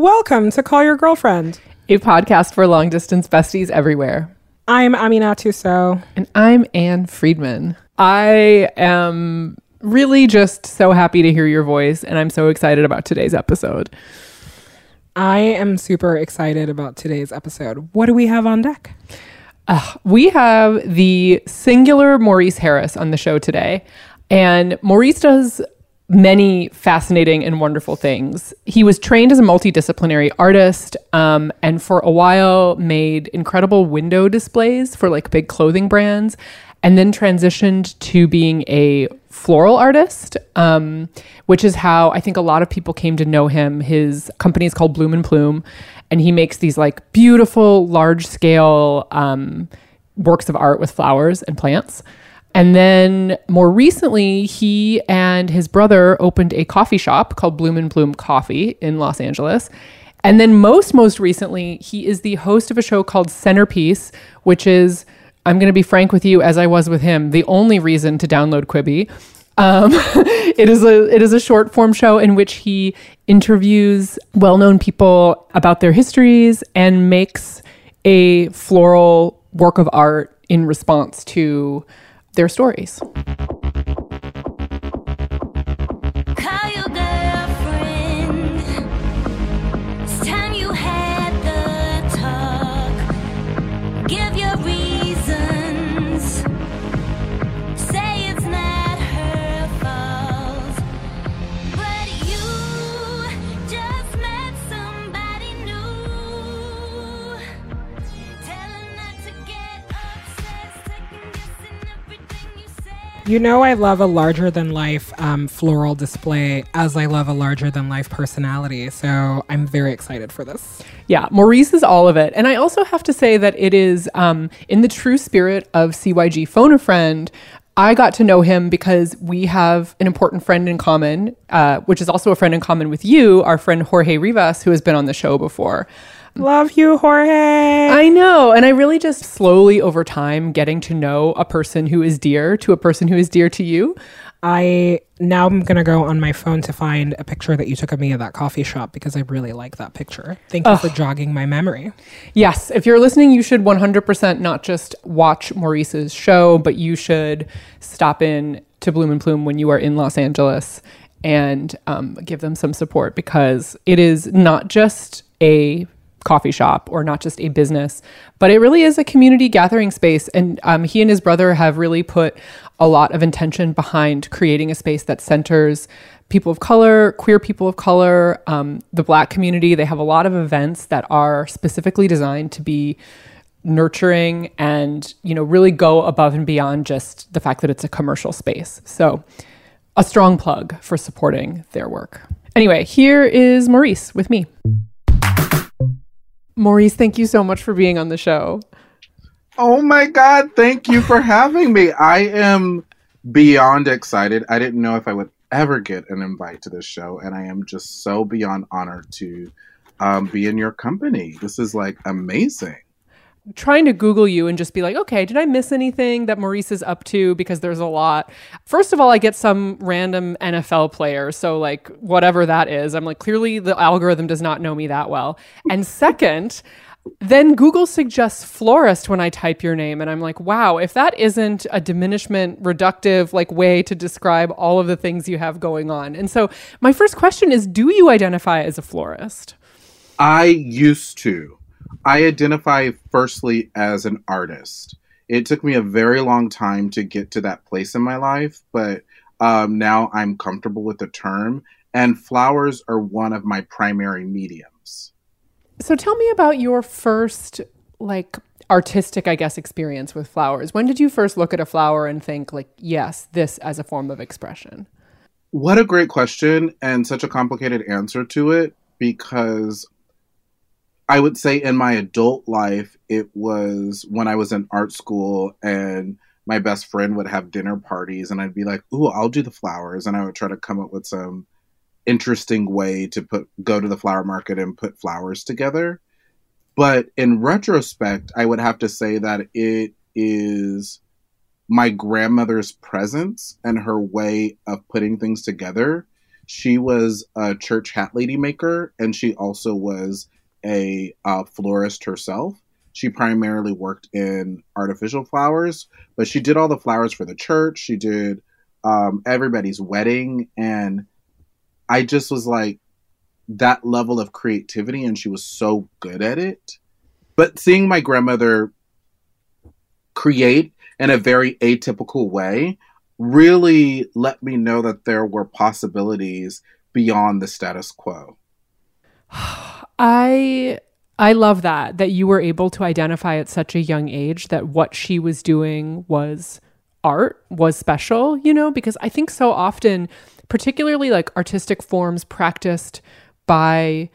Welcome to Call Your Girlfriend, a podcast for long distance besties everywhere. I'm Aminatou Sow. And I'm Ann Friedman. I am really just so happy to hear your voice, and I'm so excited about today's episode. I am super excited about today's episode. What do we have on deck? Uh, we have the singular Maurice Harris on the show today. And Maurice does many fascinating and wonderful things. He was trained as a multidisciplinary artist um, and for a while made incredible window displays for like big clothing brands and then transitioned to being a floral artist, um, which is how I think a lot of people came to know him. His company is called Bloom and Plume, and he makes these like beautiful, large scale um, works of art with flowers and plants. And then more recently, he and his brother opened a coffee shop called Bloom and Plume Coffee in Los Angeles. And then most most recently, he is the host of a show called Centerpiece, which is I'm going to be frank with you, as I was with him, the only reason to download Quibi. Um, it is a it is a short form show in which he interviews well known people about their histories and makes a floral work of art in response to their stories. You know, I love a larger than life um, floral display as I love a larger than life personality. So I'm very excited for this. Yeah, Maurice is all of it. And I also have to say that it is um, in the true spirit of CYG Phone a Friend. I got to know him because we have an important friend in common, uh, which is also a friend in common with you, our friend Jorge Rivas, who has been on the show before. Love you, Jorge. I know. And I really just slowly over time getting to know a person who is dear to a person who is dear to you. I now I'm gonna go on my phone to find a picture that you took of me at that coffee shop because I really like that picture. Thank you Ugh. for jogging my memory. Yes, if you're listening, you should 100% not just watch Maurice's show, but you should stop in to Bloom and Plume when you are in Los Angeles and um, give them some support because it is not just a coffee shop or not just a business, but it really is a community gathering space. And um, he and his brother have really put a lot of intention behind creating a space that centers people of color, queer people of color, um, the black community. They have a lot of events that are specifically designed to be nurturing and you know really go above and beyond just the fact that it's a commercial space so a strong plug for supporting their work anyway here is maurice with me Maurice, thank you so much for being on the show. Oh my God, thank you for having me. I am beyond excited. I didn't know if I would ever get an invite to this show, and I am just so beyond honored to um, be in your company. This is like amazing trying to Google you and just be like, okay, did I miss anything that Maurice is up to? Because there's a lot. First of all, I get some random NFL player. So, like, whatever that is, I'm like, clearly the algorithm does not know me that well. And second, then Google suggests florist when I type your name. And I'm like, wow, if that isn't a diminishment, reductive, like way to describe all of the things you have going on. And so, my first question is do you identify as a florist? I used to. I identify firstly as an artist. It took me a very long time to get to that place in my life, but um, now I'm comfortable with the term, and flowers are one of my primary mediums. So tell me about your first, like, artistic, I guess, experience with flowers. When did you first look at a flower and think, like, yes, this as a form of expression? What a great question, and such a complicated answer to it because I would say in my adult life, it was when I was in art school and my best friend would have dinner parties and I'd be like, "Ooh, I'll do the flowers." And I would try to come up with some interesting way to put go to the flower market and put flowers together. But in retrospect, I would have to say that it is my grandmother's presence and her way of putting things together she was a church hat lady maker and she also was a uh, florist herself. She primarily worked in artificial flowers, but she did all the flowers for the church. She did um, everybody's wedding. And I just was like, that level of creativity, and she was so good at it. But seeing my grandmother create in a very atypical way really let me know that there were possibilities beyond the status quo. I I love that that you were able to identify at such a young age that what she was doing was art, was special, you know, because I think so often particularly like artistic forms practiced by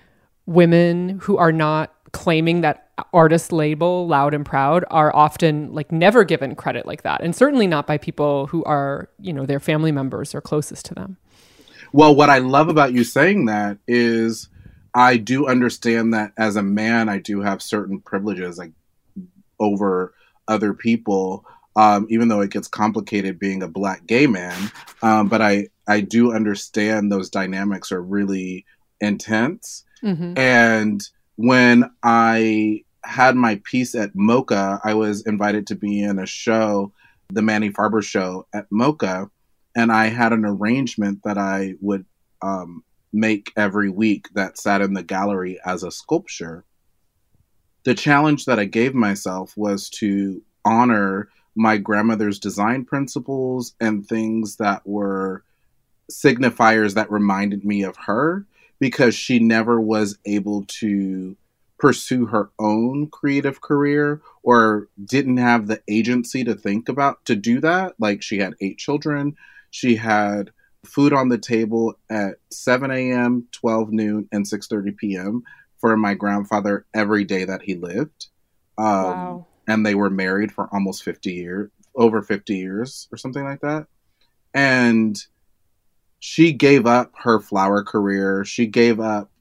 women who are not claiming that artist label loud and proud are often like never given credit like that and certainly not by people who are you know their family members or closest to them. Well what i love about you saying that is i do understand that as a man i do have certain privileges like over other people um, even though it gets complicated being a black gay man um, but i i do understand those dynamics are really intense mm-hmm. and when I had my piece at MoCA, I was invited to be in a show, the Manny Farber show at MoCA, and I had an arrangement that I would um, make every week that sat in the gallery as a sculpture. The challenge that I gave myself was to honor my grandmother's design principles and things that were signifiers that reminded me of her because she never was able to pursue her own creative career or didn't have the agency to think about to do that. Like she had eight children, she had food on the table at 7 a.m., 12 noon, and 6:30 p.m. for my grandfather every day that he lived. Um, wow. And they were married for almost 50 years, over 50 years, or something like that. And she gave up her flower career. She gave up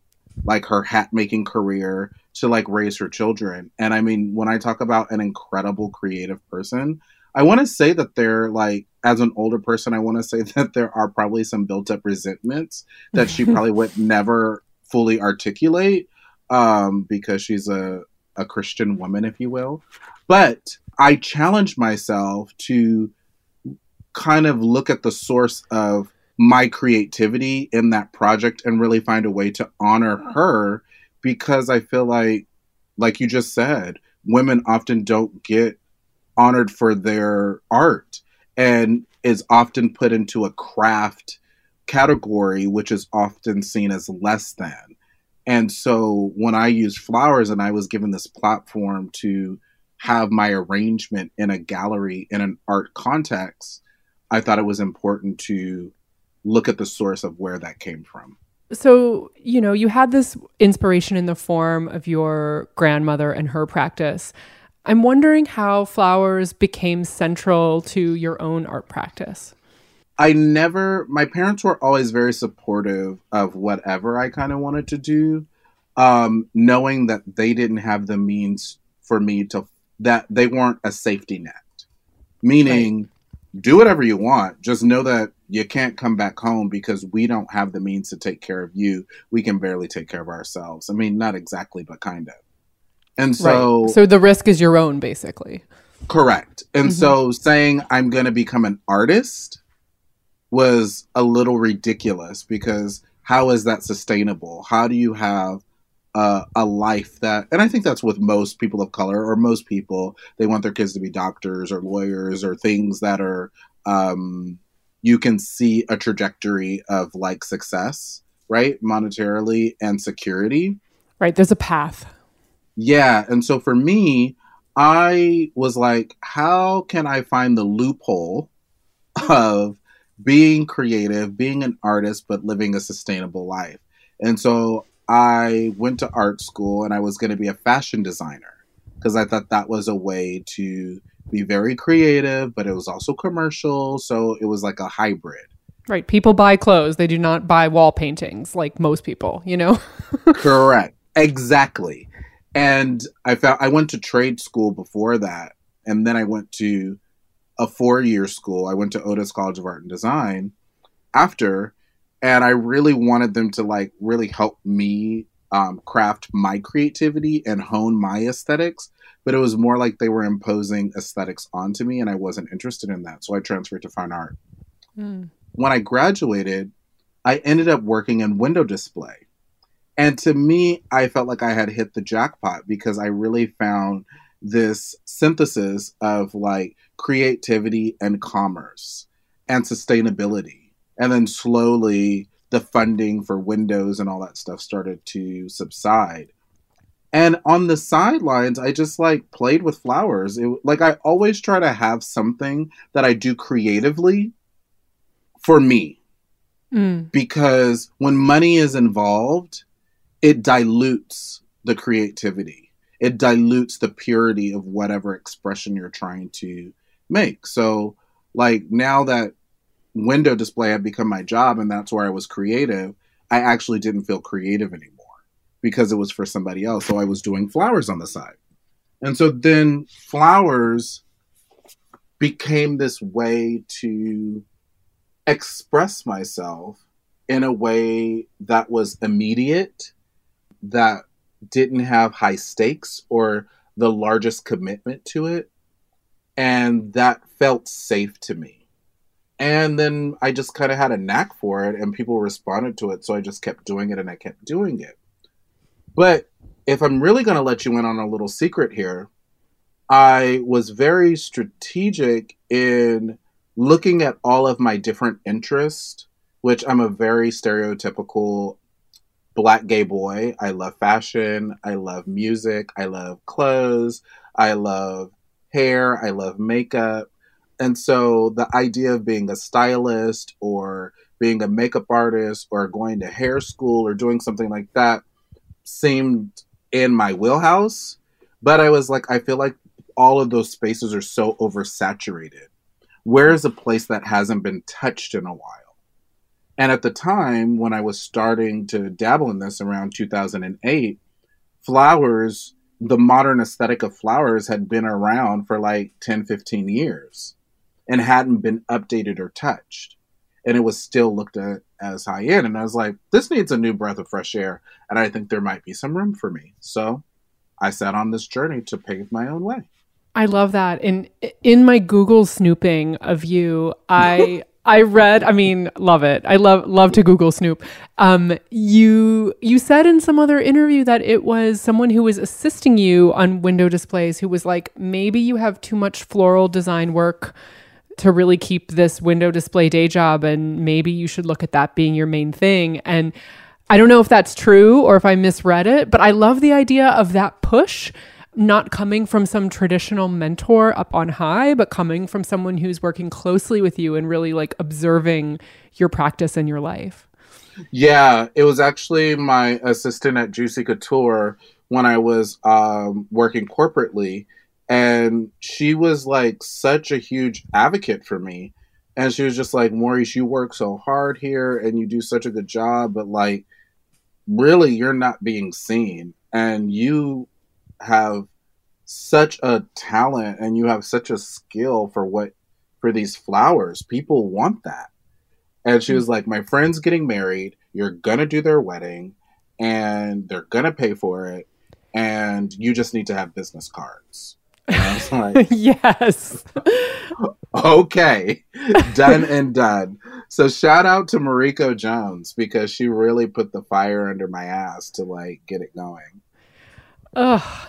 like her hat making career to like raise her children. And I mean, when I talk about an incredible creative person, I want to say that they're like, as an older person, I want to say that there are probably some built up resentments that she probably would never fully articulate um, because she's a, a Christian woman, if you will. But I challenged myself to kind of look at the source of my creativity in that project and really find a way to honor her because I feel like, like you just said, women often don't get honored for their art and is often put into a craft category, which is often seen as less than. And so when I used flowers and I was given this platform to have my arrangement in a gallery in an art context, I thought it was important to look at the source of where that came from. So, you know, you had this inspiration in the form of your grandmother and her practice. I'm wondering how flowers became central to your own art practice. I never, my parents were always very supportive of whatever I kind of wanted to do, um, knowing that they didn't have the means for me to, that they weren't a safety net. Meaning, right do whatever you want. Just know that you can't come back home because we don't have the means to take care of you. We can barely take care of ourselves. I mean, not exactly, but kind of. And so, right. so the risk is your own, basically. Correct. And mm-hmm. so, saying I'm going to become an artist was a little ridiculous because how is that sustainable? How do you have uh, a life that, and I think that's with most people of color or most people, they want their kids to be doctors or lawyers or things that are, um, you can see a trajectory of like success, right? Monetarily and security. Right. There's a path. Yeah. And so for me, I was like, how can I find the loophole of being creative, being an artist, but living a sustainable life? And so I went to art school and I was going to be a fashion designer because I thought that was a way to be very creative, but it was also commercial. So it was like a hybrid. Right. People buy clothes, they do not buy wall paintings like most people, you know? Correct. Exactly. And I found I went to trade school before that. And then I went to a four year school. I went to Otis College of Art and Design after and I really wanted them to like really help me um, craft my creativity and hone my aesthetics. But it was more like they were imposing aesthetics onto me, and I wasn't interested in that. So I transferred to fine art. Mm. When I graduated, I ended up working in window display. And to me, I felt like I had hit the jackpot because I really found this synthesis of like creativity and commerce and sustainability. And then slowly the funding for Windows and all that stuff started to subside. And on the sidelines, I just like played with flowers. It, like I always try to have something that I do creatively for me. Mm. Because when money is involved, it dilutes the creativity. It dilutes the purity of whatever expression you're trying to make. So, like now that window display had become my job and that's where I was creative, I actually didn't feel creative anymore because it was for somebody else. So I was doing flowers on the side. And so then flowers became this way to express myself in a way that was immediate, that didn't have high stakes or the largest commitment to it, and that felt safe to me. And then I just kind of had a knack for it, and people responded to it. So I just kept doing it and I kept doing it. But if I'm really going to let you in on a little secret here, I was very strategic in looking at all of my different interests, which I'm a very stereotypical black gay boy. I love fashion. I love music. I love clothes. I love hair. I love makeup. And so the idea of being a stylist or being a makeup artist or going to hair school or doing something like that seemed in my wheelhouse. But I was like, I feel like all of those spaces are so oversaturated. Where is a place that hasn't been touched in a while? And at the time when I was starting to dabble in this around 2008, flowers, the modern aesthetic of flowers had been around for like 10, 15 years and hadn't been updated or touched. And it was still looked at as high end. And I was like, this needs a new breath of fresh air. And I think there might be some room for me. So I set on this journey to pave my own way. I love that. In in my Google snooping of you, I I read, I mean, love it. I love love to Google Snoop. Um, you you said in some other interview that it was someone who was assisting you on window displays who was like, maybe you have too much floral design work to really keep this window display day job, and maybe you should look at that being your main thing. And I don't know if that's true or if I misread it, but I love the idea of that push not coming from some traditional mentor up on high, but coming from someone who's working closely with you and really like observing your practice and your life. Yeah, it was actually my assistant at Juicy Couture when I was um, working corporately. And she was like such a huge advocate for me. And she was just like, Maurice, you work so hard here and you do such a good job, but like, really, you're not being seen. And you have such a talent and you have such a skill for what for these flowers. People want that. And she was mm-hmm. like, My friend's getting married, you're gonna do their wedding, and they're gonna pay for it, and you just need to have business cards. Like, yes. okay. Done and done. So shout out to Mariko Jones because she really put the fire under my ass to like get it going. Ugh.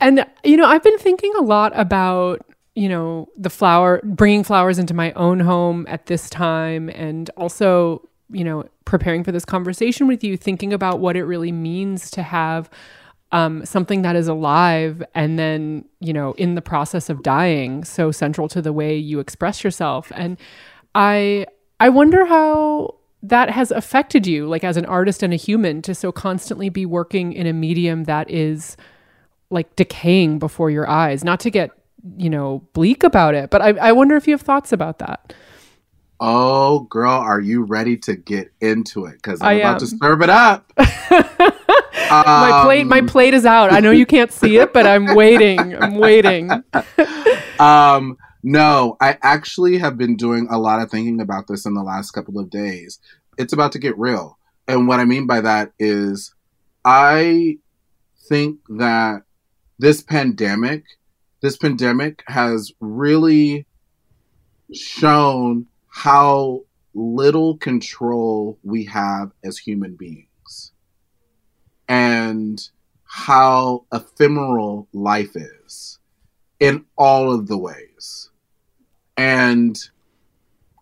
And, you know, I've been thinking a lot about, you know, the flower, bringing flowers into my own home at this time and also, you know, preparing for this conversation with you, thinking about what it really means to have um, something that is alive and then, you know, in the process of dying, so central to the way you express yourself. And I, I wonder how that has affected you, like as an artist and a human, to so constantly be working in a medium that is like decaying before your eyes. Not to get, you know, bleak about it, but I, I wonder if you have thoughts about that. Oh, girl, are you ready to get into it? Because I'm I about am. to serve it up. my plate, my um, plate is out. I know you can't see it, but I'm waiting. I'm waiting. um, no, I actually have been doing a lot of thinking about this in the last couple of days it's about to get real. And what I mean by that is I think that this pandemic, this pandemic has really shown how little control we have as human beings and how ephemeral life is in all of the ways. And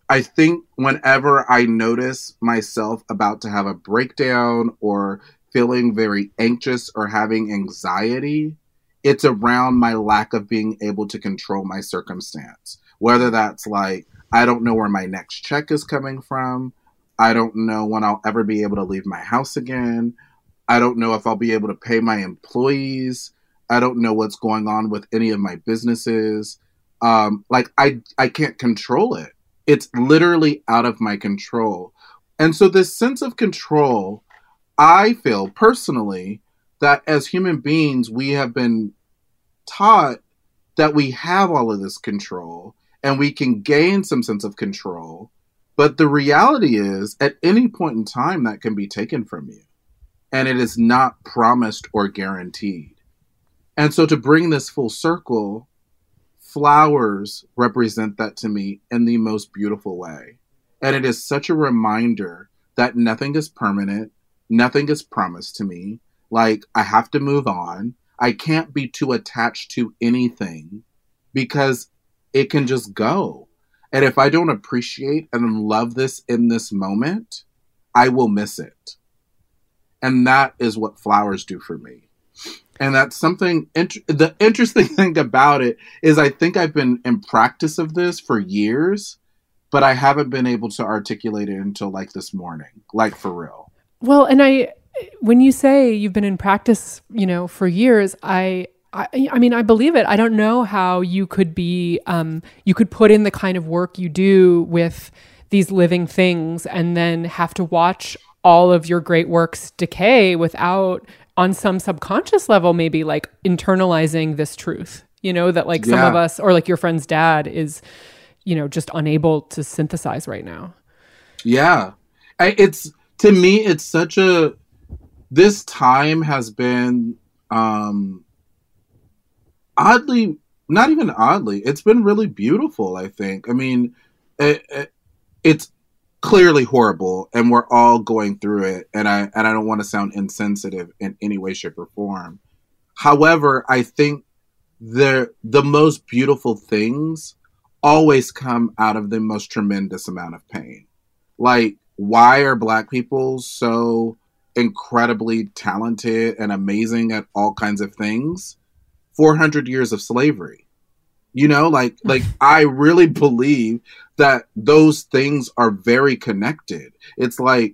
I think whenever I notice myself about to have a breakdown or feeling very anxious or having anxiety, it's around my lack of being able to control my circumstance. Whether that's like, I don't know where my next check is coming from. I don't know when I'll ever be able to leave my house again. I don't know if I'll be able to pay my employees. I don't know what's going on with any of my businesses. Um, like I, I can't control it. It's literally out of my control. And so this sense of control, I feel personally that as human beings, we have been taught that we have all of this control and we can gain some sense of control. But the reality is, at any point in time, that can be taken from you. And it is not promised or guaranteed. And so, to bring this full circle, flowers represent that to me in the most beautiful way. And it is such a reminder that nothing is permanent, nothing is promised to me. Like, I have to move on. I can't be too attached to anything because it can just go. And if I don't appreciate and love this in this moment, I will miss it. And that is what flowers do for me. And that's something, int- the interesting thing about it is I think I've been in practice of this for years, but I haven't been able to articulate it until like this morning, like for real. Well, and I, when you say you've been in practice, you know, for years, I, I, I mean, I believe it. I don't know how you could be, um, you could put in the kind of work you do with these living things and then have to watch all of your great works decay without, on some subconscious level, maybe like internalizing this truth, you know, that like some of us, or like your friend's dad is, you know, just unable to synthesize right now. Yeah. I, it's, to me, it's such a, this time has been, um, oddly not even oddly it's been really beautiful i think i mean it, it, it's clearly horrible and we're all going through it and i and i don't want to sound insensitive in any way shape or form. However i think the the most beautiful things always come out of the most tremendous amount of pain. Like why are black people so incredibly talented and amazing at all kinds of things? 400 years of slavery. You know like like i really believe that those things are very connected. It's like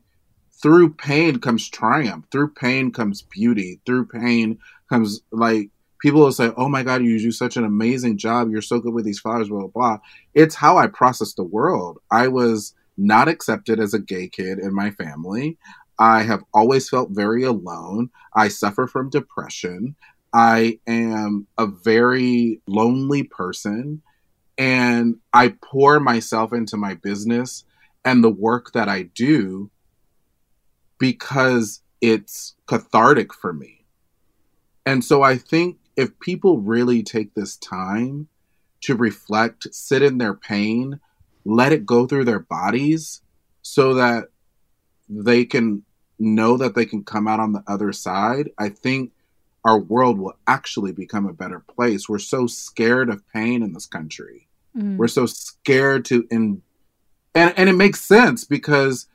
through pain comes triumph through pain comes beauty through pain comes like people will say oh my god you do such an amazing job. You're so good with these flowers blah blah blah. It's how i process the world. I was not accepted as a gay kid in my family. I have always felt very alone. I suffer from depression. I am a very lonely person and I pour myself into my business and the work that I do because it's cathartic for me. And so I think if people really take this time to reflect, sit in their pain, let it go through their bodies so that they can know that they can come out on the other side, I think our world will actually become a better place. We're so scared of pain in this country. Mm. We're so scared to in and and it makes sense because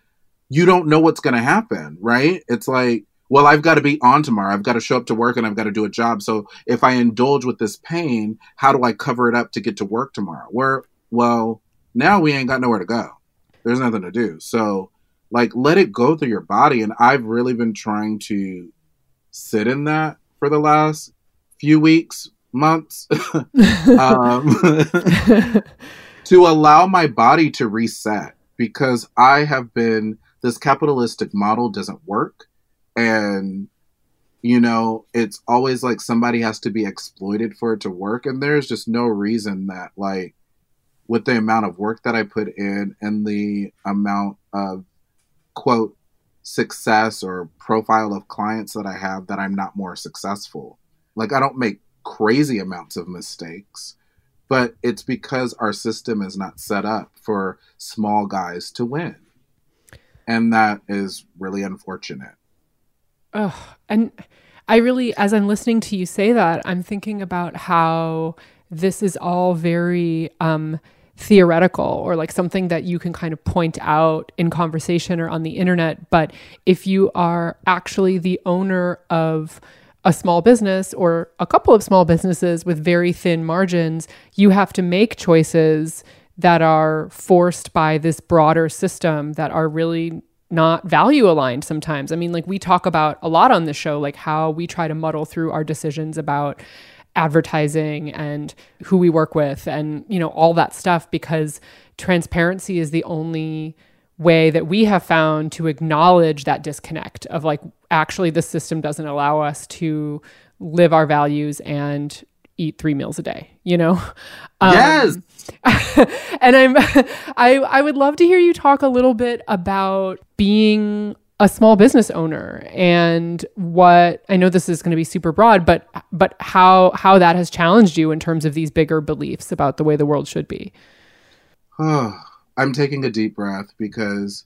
you don't know what's going to happen, right? It's like, well, I've got to be on tomorrow. I've got to show up to work and I've got to do a job. So if I indulge with this pain, how do I cover it up to get to work tomorrow? Where well, now we ain't got nowhere to go. There's nothing to do. So like let it go through your body and I've really been trying to sit in that for the last few weeks, months, um, to allow my body to reset because I have been this capitalistic model doesn't work. And, you know, it's always like somebody has to be exploited for it to work. And there's just no reason that, like, with the amount of work that I put in and the amount of quote success or profile of clients that I have that I'm not more successful. Like I don't make crazy amounts of mistakes, but it's because our system is not set up for small guys to win. And that is really unfortunate. Oh, and I really, as I'm listening to you say that, I'm thinking about how this is all very um, theoretical or like something that you can kind of point out in conversation or on the internet. But if you are actually the owner of a small business or a couple of small businesses with very thin margins, you have to make choices that are forced by this broader system that are really not value aligned sometimes. I mean, like we talk about a lot on the show, like how we try to muddle through our decisions about advertising and who we work with and you know all that stuff because transparency is the only way that we have found to acknowledge that disconnect of like actually the system doesn't allow us to live our values and eat three meals a day you know? Um, yes. and i'm i i would love to hear you talk a little bit about being a small business owner and what I know this is going to be super broad but but how how that has challenged you in terms of these bigger beliefs about the way the world should be. I'm taking a deep breath because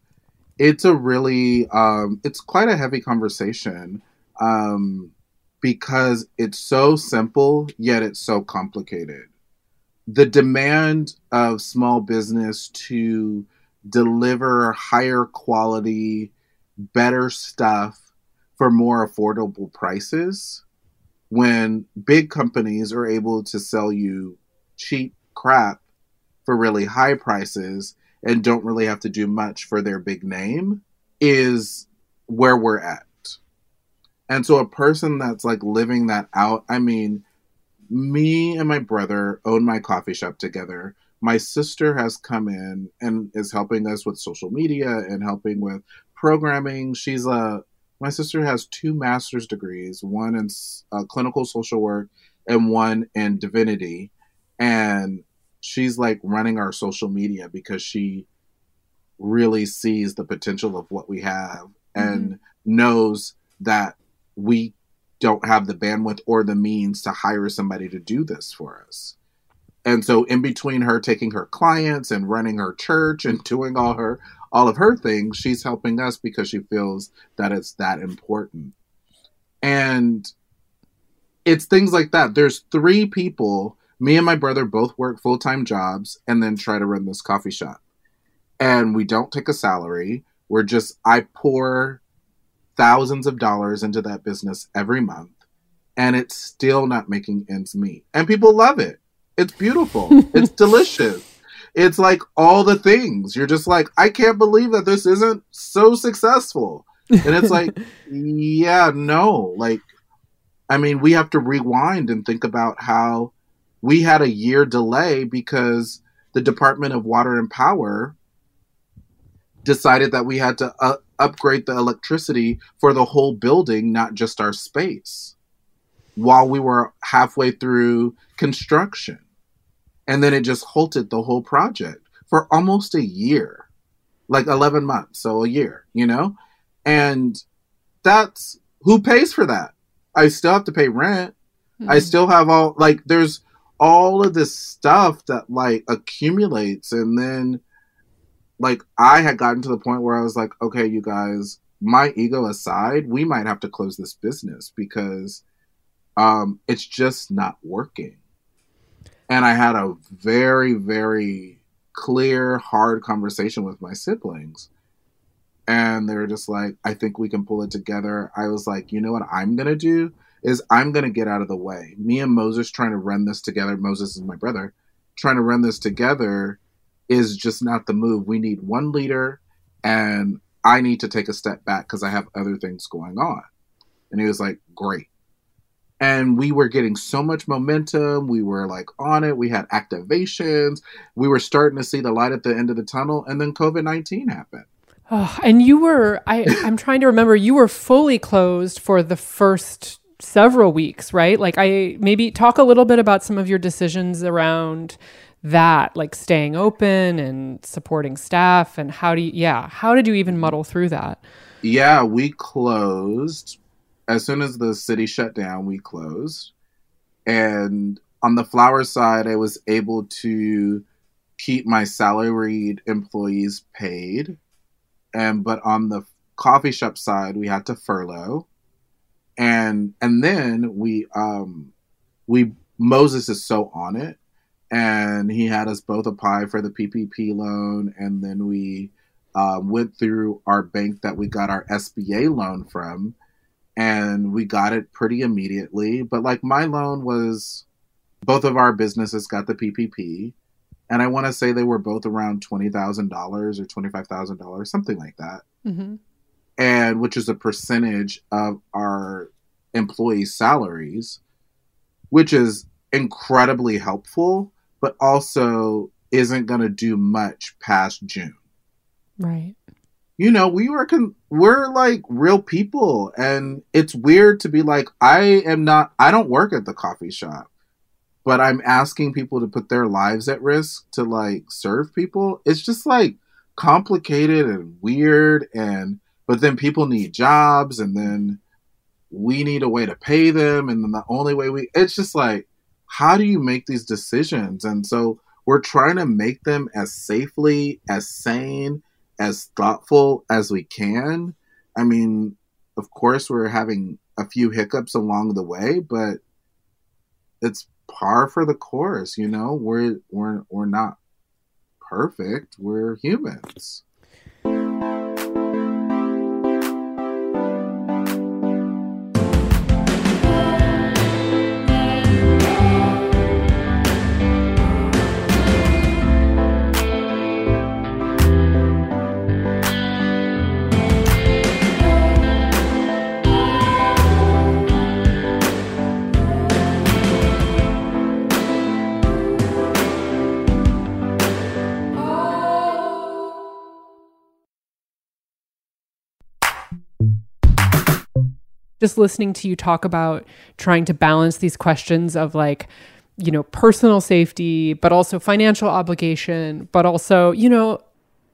it's a really um, it's quite a heavy conversation um, because it's so simple yet it's so complicated. The demand of small business to deliver higher quality better stuff for more affordable prices when big companies are able to sell you cheap crap for really high prices and don't really have to do much for their big name is where we're at. And so a person that's like living that out, I mean, me and my brother own my coffee shop together. My sister has come in and is helping us with social media and helping with programming. She's a my sister has two master's degrees, one in uh, clinical social work and one in divinity, and she's like running our social media because she really sees the potential of what we have and mm-hmm. knows that we don't have the bandwidth or the means to hire somebody to do this for us. And so in between her taking her clients and running her church and doing all her all of her things, she's helping us because she feels that it's that important. And it's things like that. There's three people, me and my brother both work full time jobs and then try to run this coffee shop. And we don't take a salary. We're just, I pour thousands of dollars into that business every month and it's still not making ends meet. And people love it. It's beautiful. it's delicious it's like all the things. You're just like, I can't believe that this isn't so successful. And it's like, yeah, no. Like, I mean, we have to rewind and think about how we had a year delay because the Department of Water and Power decided that we had to uh, upgrade the electricity for the whole building, not just our space, while we were halfway through construction. And then it just halted the whole project for almost a year like 11 months so a year you know? And that's who pays for that? I still have to pay rent. Mm-hmm. i still have all like there's all of this stuff that like accumulates and then like i had gotten to the point where i was like okay you guys my ego aside we might have to close this business because um it's just not working and I had a very, very clear, hard conversation with my siblings. And they were just like, I think we can pull it together. I was like, you know what I'm going to do? Is I'm going to get out of the way. Me and Moses trying to run this together. Moses is my brother. Trying to run this together is just not the move. We need one leader, and I need to take a step back because I have other things going on. And he was like, Great and we were getting so much momentum. We were like on it. We had activations. We were starting to see the light at the end of the tunnel, and then COVID nineteen happened. Oh, and you were I I'm trying to remember you were fully closed for the first several weeks, right? Like I maybe talk a little bit about some of your decisions around that, like staying open and supporting staff? And how do you, yeah, how did you even muddle through that? Yeah, we closed as soon as the city shut down. We closed, and on the flower side, I was able to keep my salaried employees paid, and but on the coffee shop side, we had to furlough, and and then we um we Moses is so on it, and he had us both apply for the PPP loan, and then we um, went through our bank that we got our SBA loan from, and we got it pretty immediately. But like my loan was, both of our businesses got the PPP, and I want to say they were both around twenty thousand dollars or twenty five thousand dollars, something like that, Mm-hmm. And which is a percentage of our employees' salaries, which is incredibly helpful, but also isn't going to do much past June Right. you know we were con- we're like real people and it's weird to be like i am not i don't work at the coffee shop but i'm asking people to put their lives at risk to like serve people it's just like complicated and weird and but then people need jobs and then we need a way to pay them and then the only way we it's just like how do you make these decisions and so we're trying to make them as safely as sane as thoughtful as we can. I mean, of course, we're having a few hiccups along the way, but it's par for the course. You know, we're we're we're not perfect. We're humans. Just listening to you talk about trying to balance these questions of like you know personal safety but also financial obligation but also you know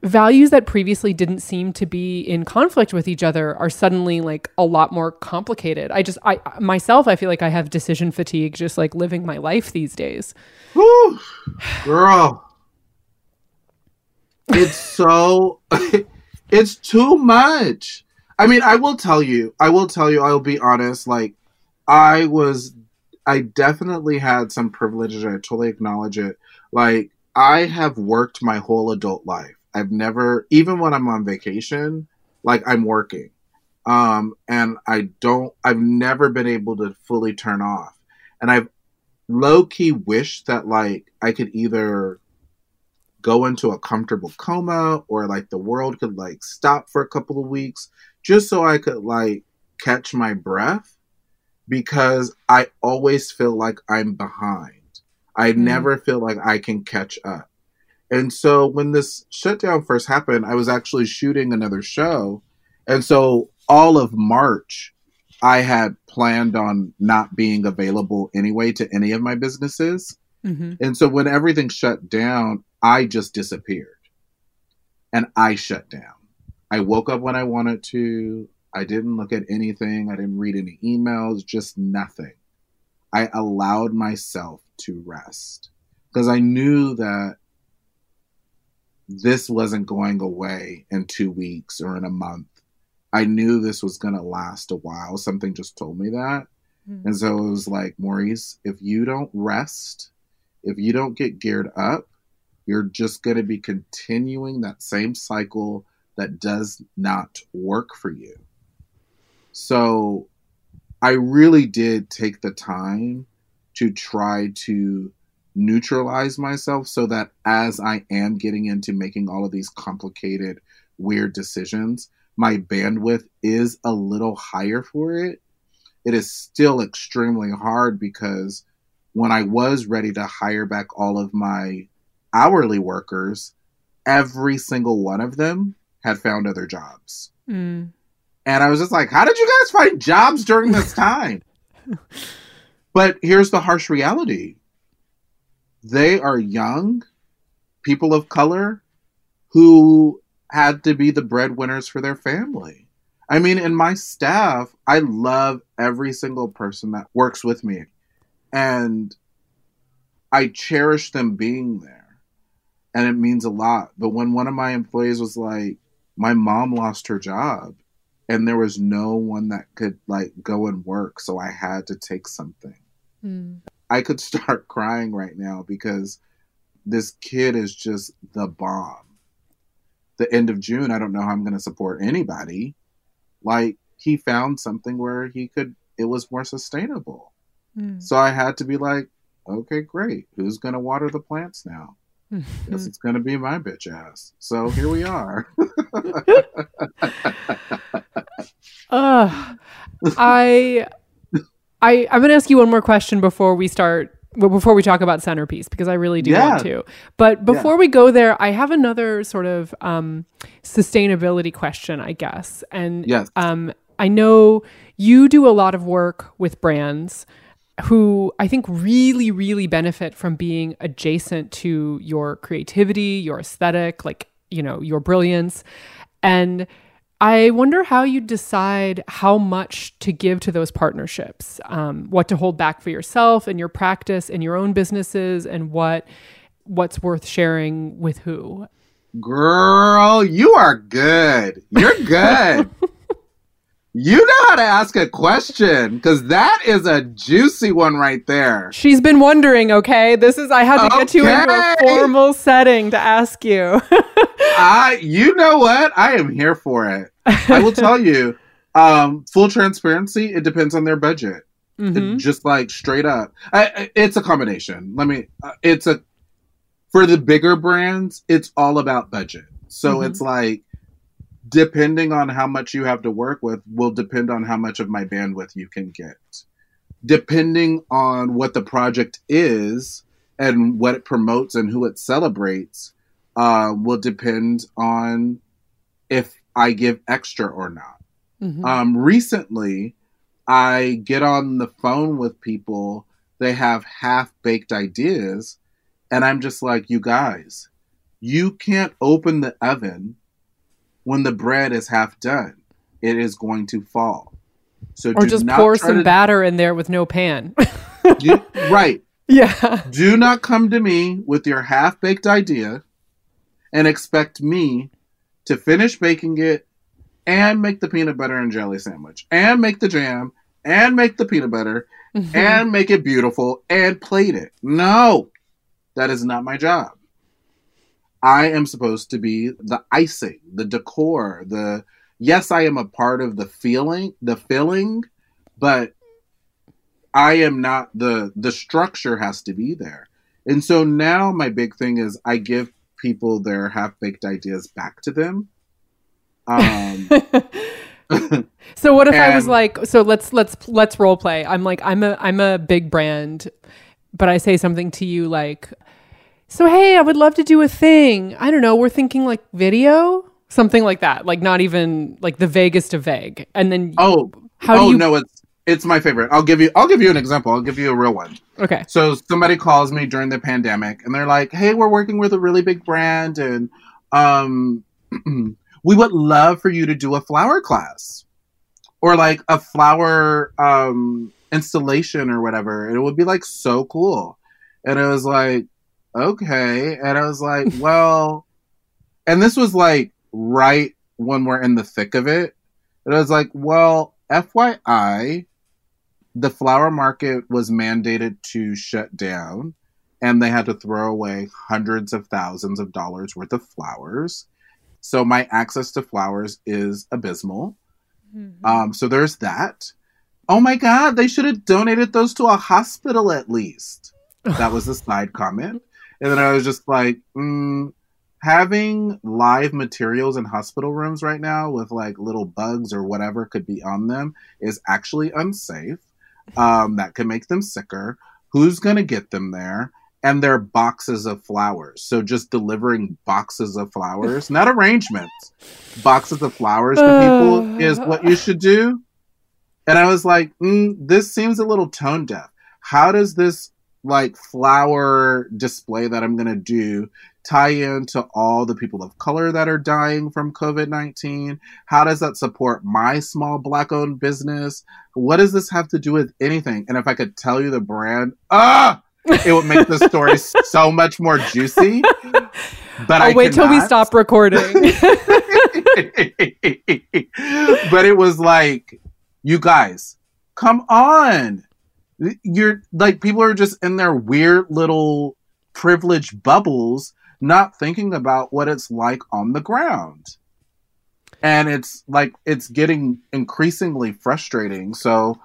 values that previously didn't seem to be in conflict with each other are suddenly like a lot more complicated. I just i myself i feel like i have decision fatigue just like living my life these days. Whew, girl, it's so it's too much. I mean, I will tell you, I will tell you, I'll be honest, like I was I definitely had some privileges, I totally acknowledge it. Like I have worked my whole adult life. I've never even when I'm on vacation, like I'm working. Um and I don't I've never been able to fully turn off. And I've low key wished that like I could either go into a comfortable coma or like the world could like stop for a couple of weeks just so I could like catch my breath because I always feel like I'm behind. I Mm. never feel like I can catch up. And so when this shutdown first happened, I was actually shooting another show. And so all of March, I had planned on not being available anyway to any of my businesses. mm-hmm. And so when everything shut down, I just disappeared. And I shut down. I woke up when I wanted to. I didn't look at anything. I didn't read any emails, just nothing. I allowed myself to rest because I knew that this wasn't going away in two weeks or in a month. I knew this was going to last a while. Something just told me that. Hmm. And so it was like, Maurice, if you don't rest, if you don't get geared up, you're just going to be continuing that same cycle that does not work for you. So I really did take the time to try to neutralize myself so that as I am getting into making all of these complicated, weird decisions, my bandwidth is a little higher for it. It is still extremely hard because when I was ready to hire back all of my hourly workers, every single one of them had found other jobs. Mm. And I was just like, how did you guys find jobs during this time? but here's the harsh reality they are young people of color who had to be the breadwinners for their family. I mean, in my staff, I love every single person that works with me. And I cherish them being there. And it means a lot. But when one of my employees was like, my mom lost her job and there was no one that could like go and work, so I had to take something. Mm. I could start crying right now because this kid is just the bomb. The end of June, I don't know how I'm going to support anybody. Like, he found something where he could, it was more sustainable. Mm. So I had to be like, okay, great. Who's going to water the plants now? Guess it's going to be my bitch ass. So here we are. uh, I, I, I'm going to ask you one more question before we start well, before we talk about centerpiece, because I really do yeah. want to. But before yeah. we go there, I have another sort of um, sustainability question, I guess. And yes. um, I know you do a lot of work with brands who I think really, really benefit from being adjacent to your creativity, your aesthetic, like, you know, your brilliance. And I wonder how you decide how much to give to those partnerships, um, what to hold back for yourself and your practice and your own businesses, and what what's worth sharing with who. Girl, you are good. You're good. you know how to ask a question because that is a juicy one right there. She's been wondering. Okay, this is I had to okay. get you into a formal setting to ask you. I, you know what? I am here for it. I will tell you, um, full transparency, it depends on their budget. Mm-hmm. Just like straight up, I, it's a combination. Let me. Uh, it's a for the bigger brands. It's all about budget. So mm-hmm. it's like depending on how much you have to work with will depend on how much of my bandwidth you can get. Depending on what the project is and what it promotes and who it celebrates, uh, will depend on if I give extra or not. Mm-hmm. Um, recently, I get on the phone with people, they have half baked ideas, and I'm just like, you guys, you can't open the oven when the bread is half done. It is going to fall. So or just pour some to... batter in there with no pan. you, right. Yeah. Do not come to me with your half baked idea and expect me to finish baking it and make the peanut butter and jelly sandwich and make the jam and make the peanut butter mm-hmm. and make it beautiful and plate it. No, that is not my job. I am supposed to be the icing, the decor, the yes, I am a part of the feeling, the filling, but I am not the the structure has to be there. And so now my big thing is I give people their half baked ideas back to them um, so what if and, I was like, so let's let's let's role play. I'm like, I'm a I'm a big brand, but I say something to you like, so hey, I would love to do a thing. I don't know. We're thinking like video, something like that. Like not even like the vaguest of vague. And then oh, how do oh, you? no, it's it's my favorite. I'll give you I'll give you an example. I'll give you a real one. Okay. So somebody calls me during the pandemic and they're like, "Hey, we're working with a really big brand and um we would love for you to do a flower class or like a flower um, installation or whatever. And it would be like so cool. And it was like, okay. And I was like, well, and this was like right when we're in the thick of it. And I was like, well, FYI, the flower market was mandated to shut down and they had to throw away hundreds of thousands of dollars worth of flowers. So my access to flowers is abysmal. Mm-hmm. Um, so there's that. Oh my God, they should have donated those to a hospital at least. that was a side comment. And then I was just like, mm, having live materials in hospital rooms right now with like little bugs or whatever could be on them is actually unsafe. Um, that could make them sicker. Who's going to get them there? and they're boxes of flowers. So just delivering boxes of flowers, not arrangements, boxes of flowers to people is what you should do. And I was like, mm, this seems a little tone deaf. How does this like flower display that I'm to do tie into all the people of color that are dying from COVID 19? How does that support my small black owned business? What does this have to do with anything? And if I could tell you the brand, ah, it would make the story so much more juicy. But I'll I wait till we stop recording. but it was like, you guys, come on. You're like, people are just in their weird little privileged bubbles, not thinking about what it's like on the ground. And it's like, it's getting increasingly frustrating. So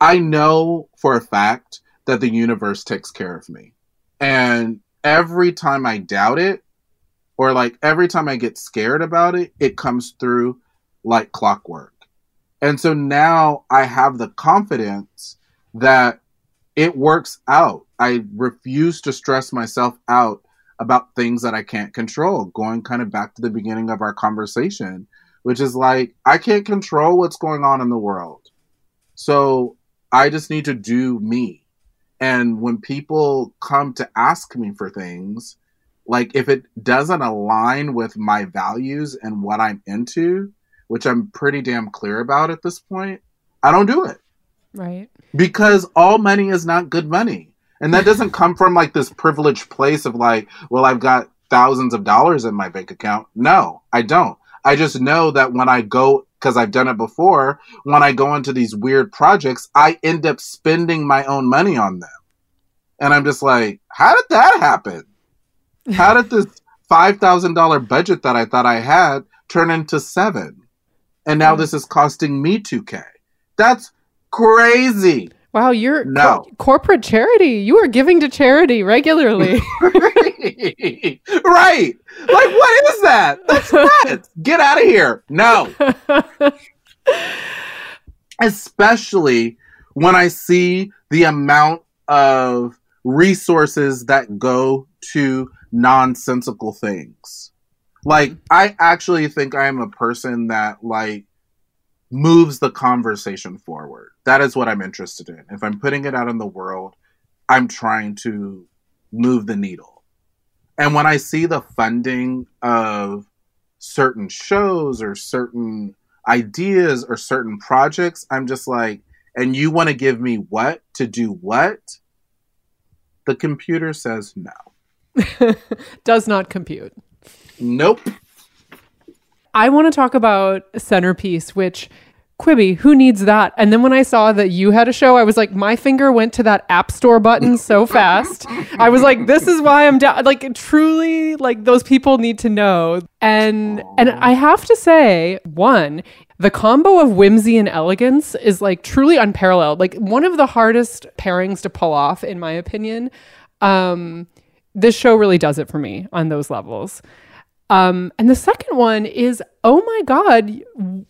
I know for a fact that the universe takes care of me. And every time I doubt it, or like every time I get scared about it, it comes through like clockwork. And so now I have the confidence that it works out. I refuse to stress myself out about things that I can't control. Going kind of back to the beginning of our conversation, which is like, I can't control what's going on in the world. So I just need to do me. And when people come to ask me for things, like if it doesn't align with my values and what I'm into, which I'm pretty damn clear about at this point, I don't do it right. because all money is not good money. And that doesn't come from like this privileged place of like, well, I've got thousands of dollars in my bank account. No, I don't. I just know that when I go, because I've done it before, when I go into these weird projects, I end up spending my own money on them. And I'm just like, how did that happen? How did this $5,000 budget that I thought I had turn into seven? And now mm. this is costing me 2K. That's crazy. Wow, you're No. cor- corporate charity. You are giving to charity regularly. right. Like, what is that? That's nuts. Get out of here. No. Especially when I see the amount of resources that go to nonsensical things. Like, I actually think I am a person that, like, moves the conversation forward. That is what I'm interested in. If I'm putting it out in the world, I'm trying to move the needle. And when I see the funding of certain shows or certain ideas or certain projects, I'm just like, and you want to give me what to do what? The computer says no. Does not compute. Nope. I want to talk about Centerpiece, which Quibi, who needs that? And then when I saw that you had a show, I was like, my finger went to that App Store button so fast. I was like, this is why I'm down. Like, truly, like those people need to know. And and I have to say, one, the combo of whimsy and elegance is like truly unparalleled. Like one of the hardest pairings to pull off, in my opinion. Um, this show really does it for me on those levels. Um, and the second one is, oh my God,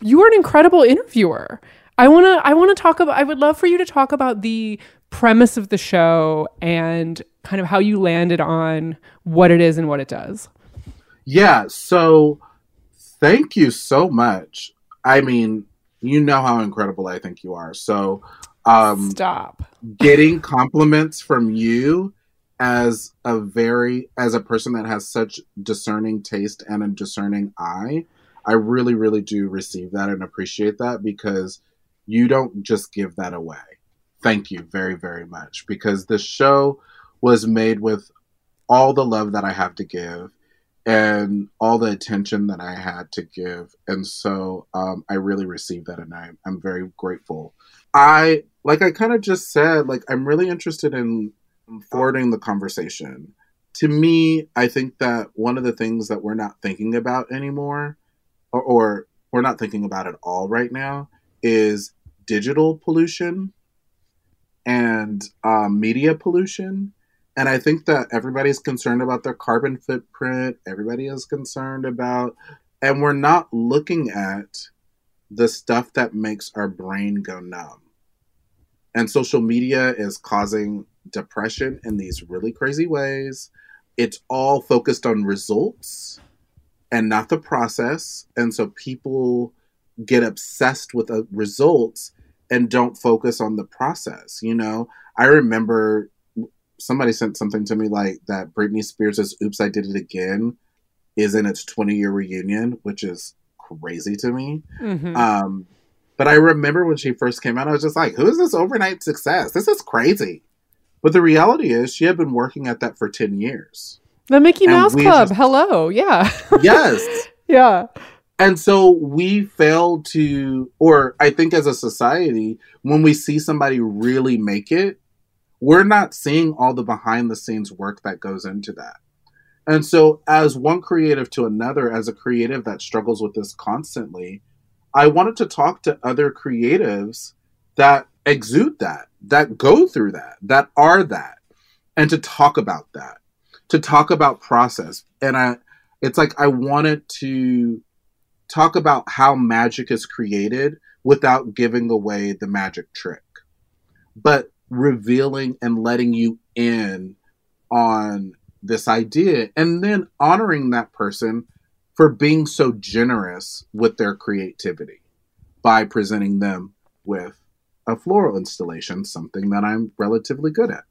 you are an incredible interviewer. I want to, I want to talk about, I would love for you to talk about the premise of the show and kind of how you landed on what it is and what it does. Yeah, so thank you so much. I mean, you know how incredible I think you are. So, um, Stop. getting compliments from you as a very as a person that has such discerning taste and a discerning eye i really really do receive that and appreciate that because you don't just give that away. Thank you very very much because the show was made with all the love that i have to give and all the attention that i had to give. And so um, i really received that and I, i'm very grateful. I like i kind of just said like i'm really interested in forwarding the conversation. To me, I think that one of the things that we're not thinking about anymore, or, or we're not thinking about at all right now, is digital pollution and um, media pollution. And I think that everybody's concerned about their carbon footprint. Everybody is concerned about, and we're not looking at the stuff that makes our brain go numb. And social media is causing depression in these really crazy ways. It's all focused on results and not the process. And so people get obsessed with the results and don't focus on the process. You know, I remember somebody sent something to me like that Britney Spears' "Oops, I Did It Again" is in its 20 year reunion, which is crazy to me. Mm-hmm. Um, but I remember when she first came out, I was just like, "Who is this overnight success? This is crazy." But the reality is, she had been working at that for 10 years. The Mickey Mouse Club. Just, Hello. Yeah. Yes. yeah. And so we fail to, or I think as a society, when we see somebody really make it, we're not seeing all the behind the scenes work that goes into that. And so, as one creative to another, as a creative that struggles with this constantly, I wanted to talk to other creatives that exude that, that go through that, that are that, and to talk about that, to talk about process. And I, it's like I wanted to talk about how magic is created without giving away the magic trick, but revealing and letting you in on this idea and then honoring that person for being so generous with their creativity by presenting them with a floral installation, something that I'm relatively good at.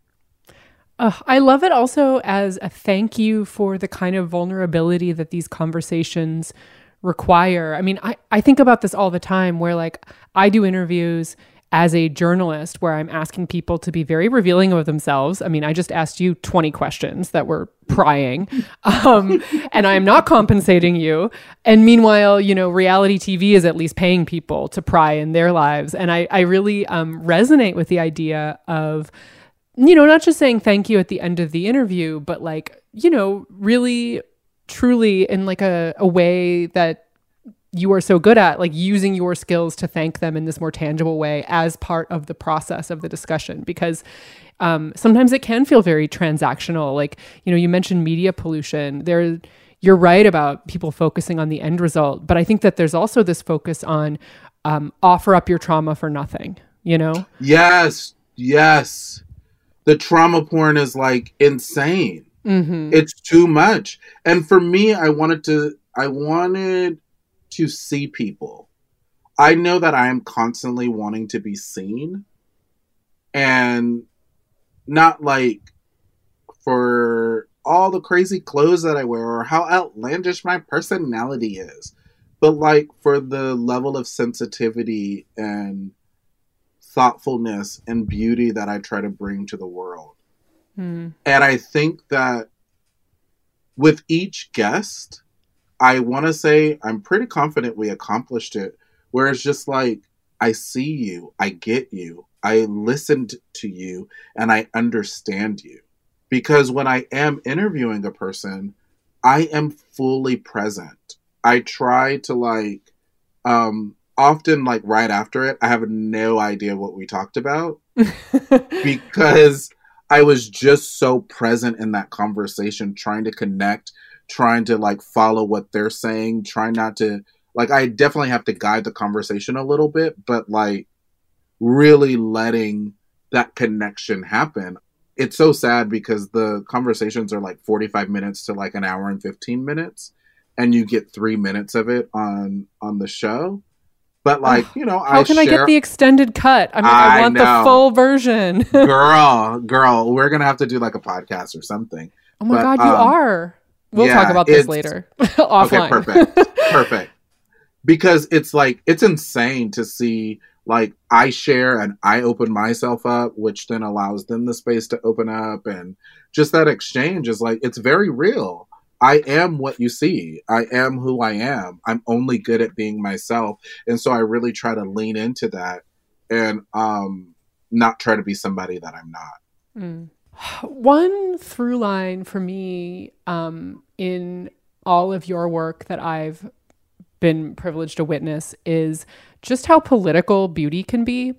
Uh, I love it also as a thank you for the kind of vulnerability that these conversations require. I mean, I, I think about this all the time where, like, I do interviews as a journalist where I'm asking people to be very revealing of themselves. I mean, I just asked you 20 questions that were prying, um, and I'm not compensating you. And meanwhile, you know, reality TV is at least paying people to pry in their lives. And I, I really um, resonate with the idea of, you know, not just saying thank you at the end of the interview, but like, you know, really, truly in like a, a way that you are so good at like using your skills to thank them in this more tangible way as part of the process of the discussion because um, sometimes it can feel very transactional. Like you know you mentioned media pollution. There you're right about people focusing on the end result but i think that there's also this focus on um, offer up your trauma for nothing you know? Yes yes. The trauma porn is like insane. Mm-hmm. it's too much. And for me i wanted to i wanted to see people. I know that I am constantly wanting to be seen and not like for all the crazy clothes that I wear or how outlandish my personality is, but like for the level of sensitivity and thoughtfulness and beauty that I try to bring to the world. Mm. And I think that with each guest, I want to say I'm pretty confident we accomplished it. Where it's just like, I see you, I get you, I listened to you, and I understand you. Because when I am interviewing a person, I am fully present. I try to like, um, often like right after it, I have no idea what we talked about because I was just so present in that conversation, trying to connect trying to like follow what they're saying, trying not to like I definitely have to guide the conversation a little bit, but like really letting that connection happen. It's so sad because the conversations are like 45 minutes to like an hour and 15 minutes and you get 3 minutes of it on on the show. But like, you know, how I can share... I get the extended cut? I mean, I, I want know. the full version. girl, girl, we're gonna have to do like a podcast or something. Oh my but, god, you um, are. We'll yeah, talk about this later offline. Okay, perfect. perfect. Because it's like it's insane to see like I share and I open myself up, which then allows them the space to open up and just that exchange is like it's very real. I am what you see. I am who I am. I'm only good at being myself. And so I really try to lean into that and um not try to be somebody that I'm not. Mm. One through line for me um, in all of your work that I've been privileged to witness is just how political beauty can be.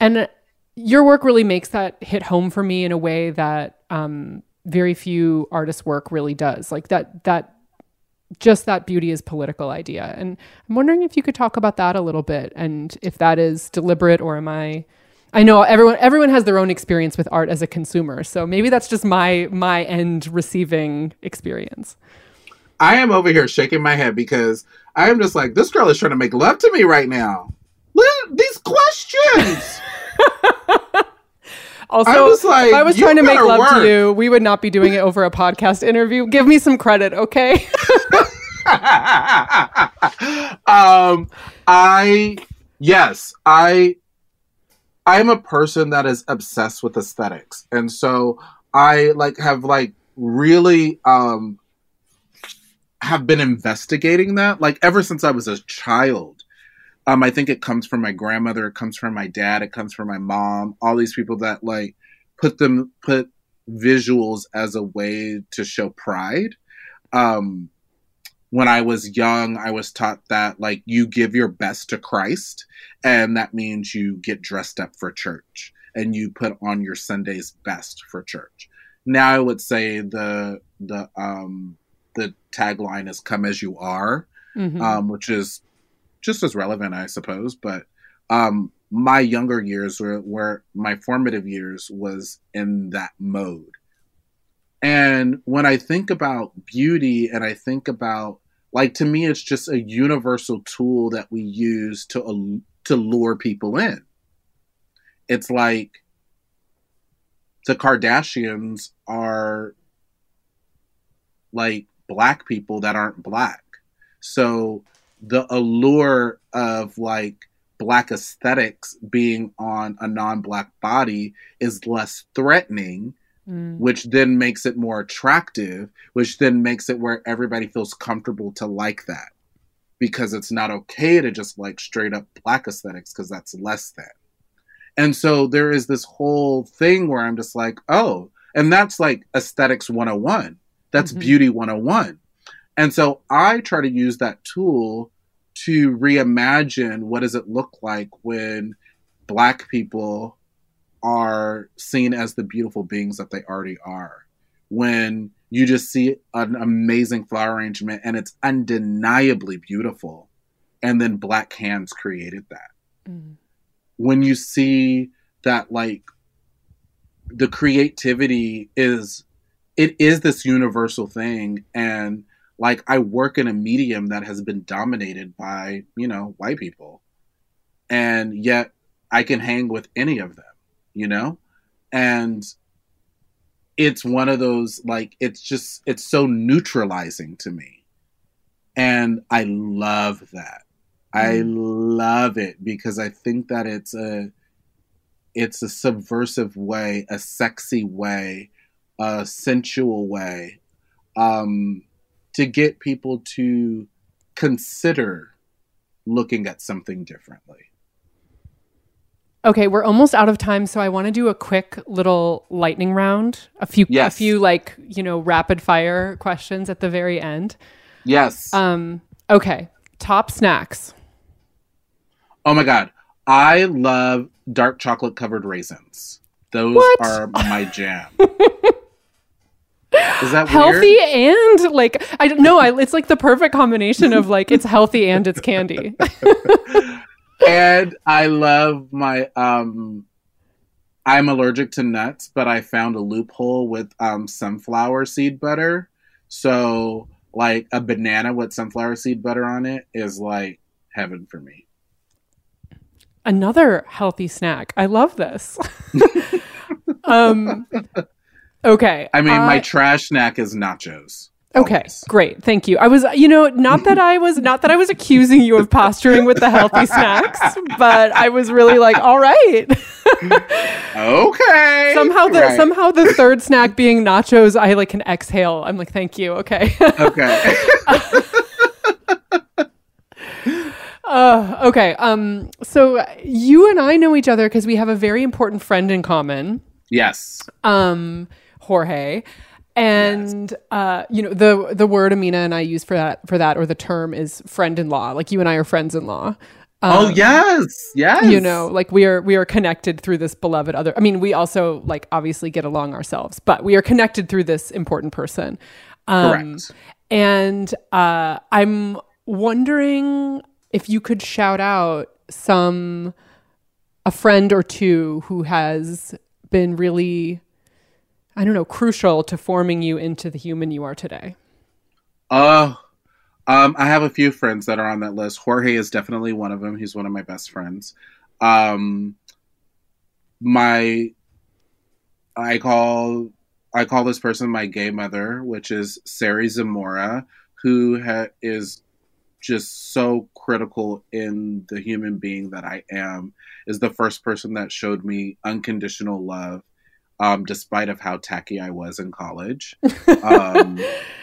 And your work really makes that hit home for me in a way that um, very few artists' work really does. Like that, that just that beauty is political idea. And I'm wondering if you could talk about that a little bit and if that is deliberate or am I I know everyone everyone has their own experience with art as a consumer. So maybe that's just my my end receiving experience. I am over here shaking my head because I am just like this girl is trying to make love to me right now. Look these questions. Also, I was like, if I was trying to make love work. to you, we would not be doing it over a podcast interview. Give me some credit, okay? um, I yes, I I am a person that is obsessed with aesthetics, and so I like have like really um have been investigating that like ever since I was a child. Um, I think it comes from my grandmother, it comes from my dad, it comes from my mom. All these people that like put them put visuals as a way to show pride. Um, when I was young, I was taught that like you give your best to Christ, and that means you get dressed up for church and you put on your Sunday's best for church. Now I would say the the um the tagline is "Come as you are," Mhm. um, which is just as relevant, I suppose. But um, my younger years were, were my formative years was in that mode. And when I think about beauty and I think about like to me it's just a universal tool that we use to to lure people in. It's like the Kardashians are like black people that aren't black. So the allure of like black aesthetics being on a non-black body is less threatening Mm. which then makes it more attractive, which then makes it where everybody feels comfortable to like that. Because it's not okay to just like straight up black aesthetics because that's less than. And so there is this whole thing where I'm just like, oh, and that's like aesthetics 101. That's Mhm. beauty 101. And so I try to use that tool to reimagine what does it look like when black people are seen as the beautiful beings that they already are. When you just see an amazing flower arrangement and it's undeniably beautiful, and then black hands created that. Mm. When you see that, like, the creativity is, it is this universal thing. And, like, I work in a medium that has been dominated by, you know, white people. And yet I can hang with any of them you know? And it's one of those like it's just it's so neutralizing to me. And i love that. I love it because i think that it's a it's a subversive way a sexy way a sensual way um to get people to consider looking at something differently Okay, we're almost out of time, so I want to do a quick little lightning round. A few, Yes. a few like you know rapid fire questions at the very end. yes Um, okay, top snacks. Oh my god. I love dark chocolate covered raisins. Those What? are my jam. Is that Healthy weird? and like I don't know. I, it's like the perfect combination of like it's healthy and it's candy. and I love my um I'm allergic to nuts, but I found a loophole with um sunflower seed butter. So like a banana with sunflower seed butter on it is like heaven for me. Another healthy snack. I love this. um, okay. I mean, I- my trash snack is nachos. Okay, always. great. Thank you. I was, you know, not that I was not that I was accusing you of posturing with the healthy snacks, but I was really like, all right. Okay. somehow the Right. somehow the third snack being nachos, I like can exhale. I'm like, thank you. Okay. Okay. uh, okay. Um. So you and I know each other because we have a very important friend in common. yes. um Jorge and uh you know the the word Amina and I use for that for that or the term is friend-in-law like you and I are friends-in-law oh yes. Yes. Um, you know like we are we are connected through this beloved other I mean we also like obviously get along ourselves but we are connected through this important person um Correct. and uh I'm wondering if you could shout out some a friend or two who has been really I don't know, crucial to forming you into the human you are today. Oh, um, I have a few friends that are on that list. Jorge is definitely one of them. He's one of my best friends. Um, my I call I call this person my gay mother, which is Sari Zamora, who ha- is just so critical in the human being that I am. Is the first person that showed me unconditional love, um, despite of how tacky I was in college, um,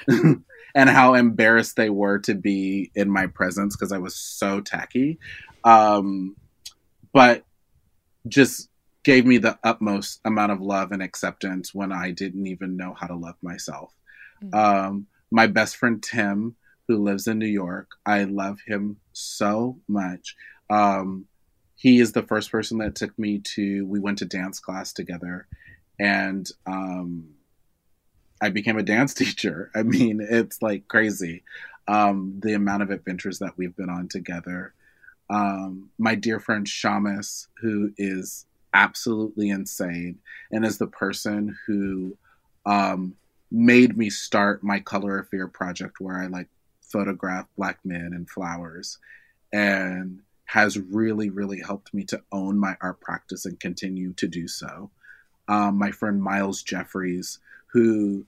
and how embarrassed they were to be in my presence because I was so tacky. Um, but just gave me the utmost amount of love and acceptance when I didn't even know how to love myself. Mm-hmm. Um, my best friend Tim, who lives in New York, I love him so much. Um, he is the first person that took me to, we went to dance class together and um, I became a dance teacher. I mean, it's like crazy um, the amount of adventures that we've been on together. Um, my dear friend Shamus, who is absolutely insane and is the person who um, made me start my Color of Fear project where I like photograph black men and flowers and has really, really helped me to own my art practice and continue to do so. Um, my friend Miles Jeffries, who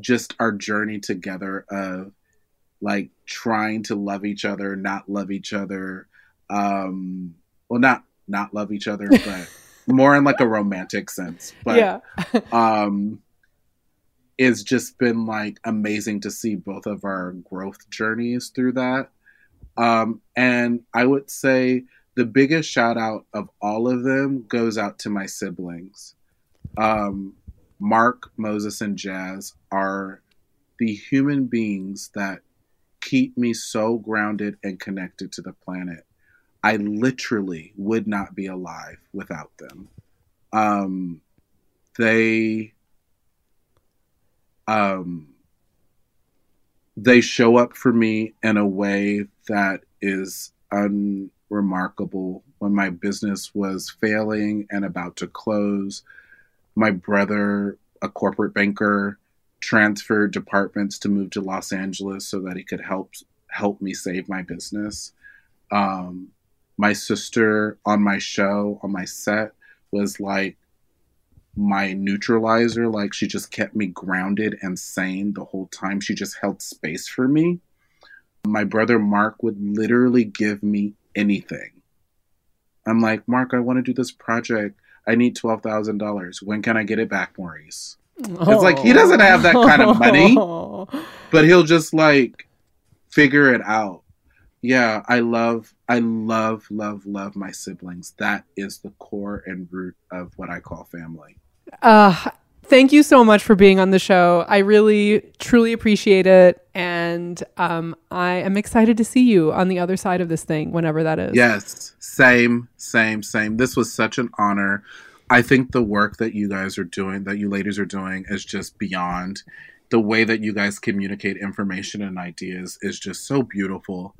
just our journey together of like trying to love each other, not love each other. Um, well, not not love each other, but more in like a romantic sense. But yeah. um it's just been like amazing to see both of our growth journeys through that. Um and I would say the biggest shout out of all of them goes out to my siblings. Um Mark, Moses, and Jazz are the human beings that keep me so grounded and connected to the planet. I literally would not be alive without them. Um, they um, they show up for me in a way that is unremarkable. When my business was failing and about to close, my brother, a corporate banker, transferred departments to move to Los Angeles so that he could help help me save my business. Um, my sister on my show, on my set, was like my neutralizer. Like she just kept me grounded and sane the whole time. She just held space for me. My brother Mark would literally give me anything. I'm like, Mark, I want to do this project. I need $12,000. When can I get it back, Maurice? Oh. It's like he doesn't have that kind of money, but he'll just like figure it out yeah, I love, I love, love, love my siblings. That is the core and root of what I call family. Uh, thank you so much for being on the show. I really, truly appreciate it. And um, I am excited to see you on the other side of this thing, whenever that is. Yes, same, same, same. This was such an honor. I think the work that you guys are doing, that you ladies are doing, is just beyond. The way that you guys communicate information and ideas is just so beautiful.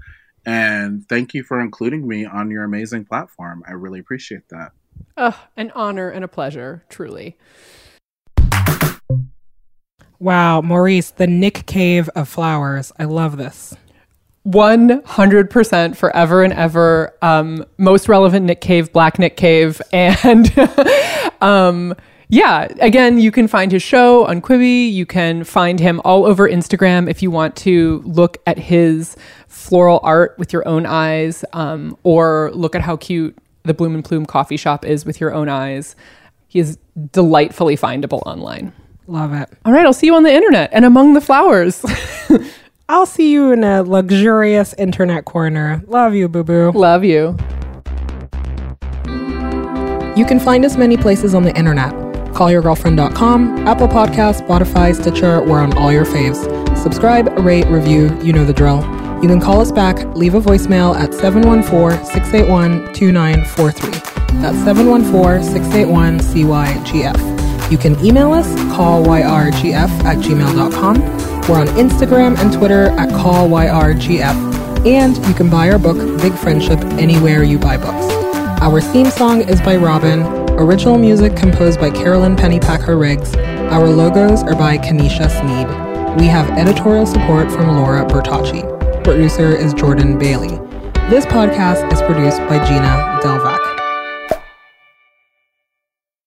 And thank you for including me on your amazing platform. I really appreciate that. Oh, an honor and a pleasure, truly. Wow, Maurice, the Nick Cave of flowers. I love this. 100% forever and ever. Um, most relevant Nick Cave, Black Nick Cave. And um, yeah, again, you can find his show on Quibi. You can find him all over Instagram if you want to look at his floral art with your own eyes, um, or look at how cute the Bloom and Plume coffee shop is with your own eyes. He is delightfully findable online. Love it. All right, I'll see you on the internet and among the flowers. I'll see you in a luxurious internet corner. Love you, boo boo. Love you. You can find us many places on the internet. Callyourgirlfriend.com, Apple Podcasts, Spotify, Stitcher, we're on all your faves. Subscribe, rate, review, you know the drill. You can call us back, leave a voicemail at 714 681 2943. That's 714 681 CYGF. You can email us, callyrgf at gmail.com. We're on Instagram and Twitter at callyrgf. And you can buy our book, Big Friendship, anywhere you buy books. Our theme song is by Robyn. Original music composed by Carolyn Pennypacker Riggs. Our logos are by Kenesha Sneed. We have editorial support from Laura Bertocci producer is Jordan Bailey. This podcast is produced by Gina Delvac.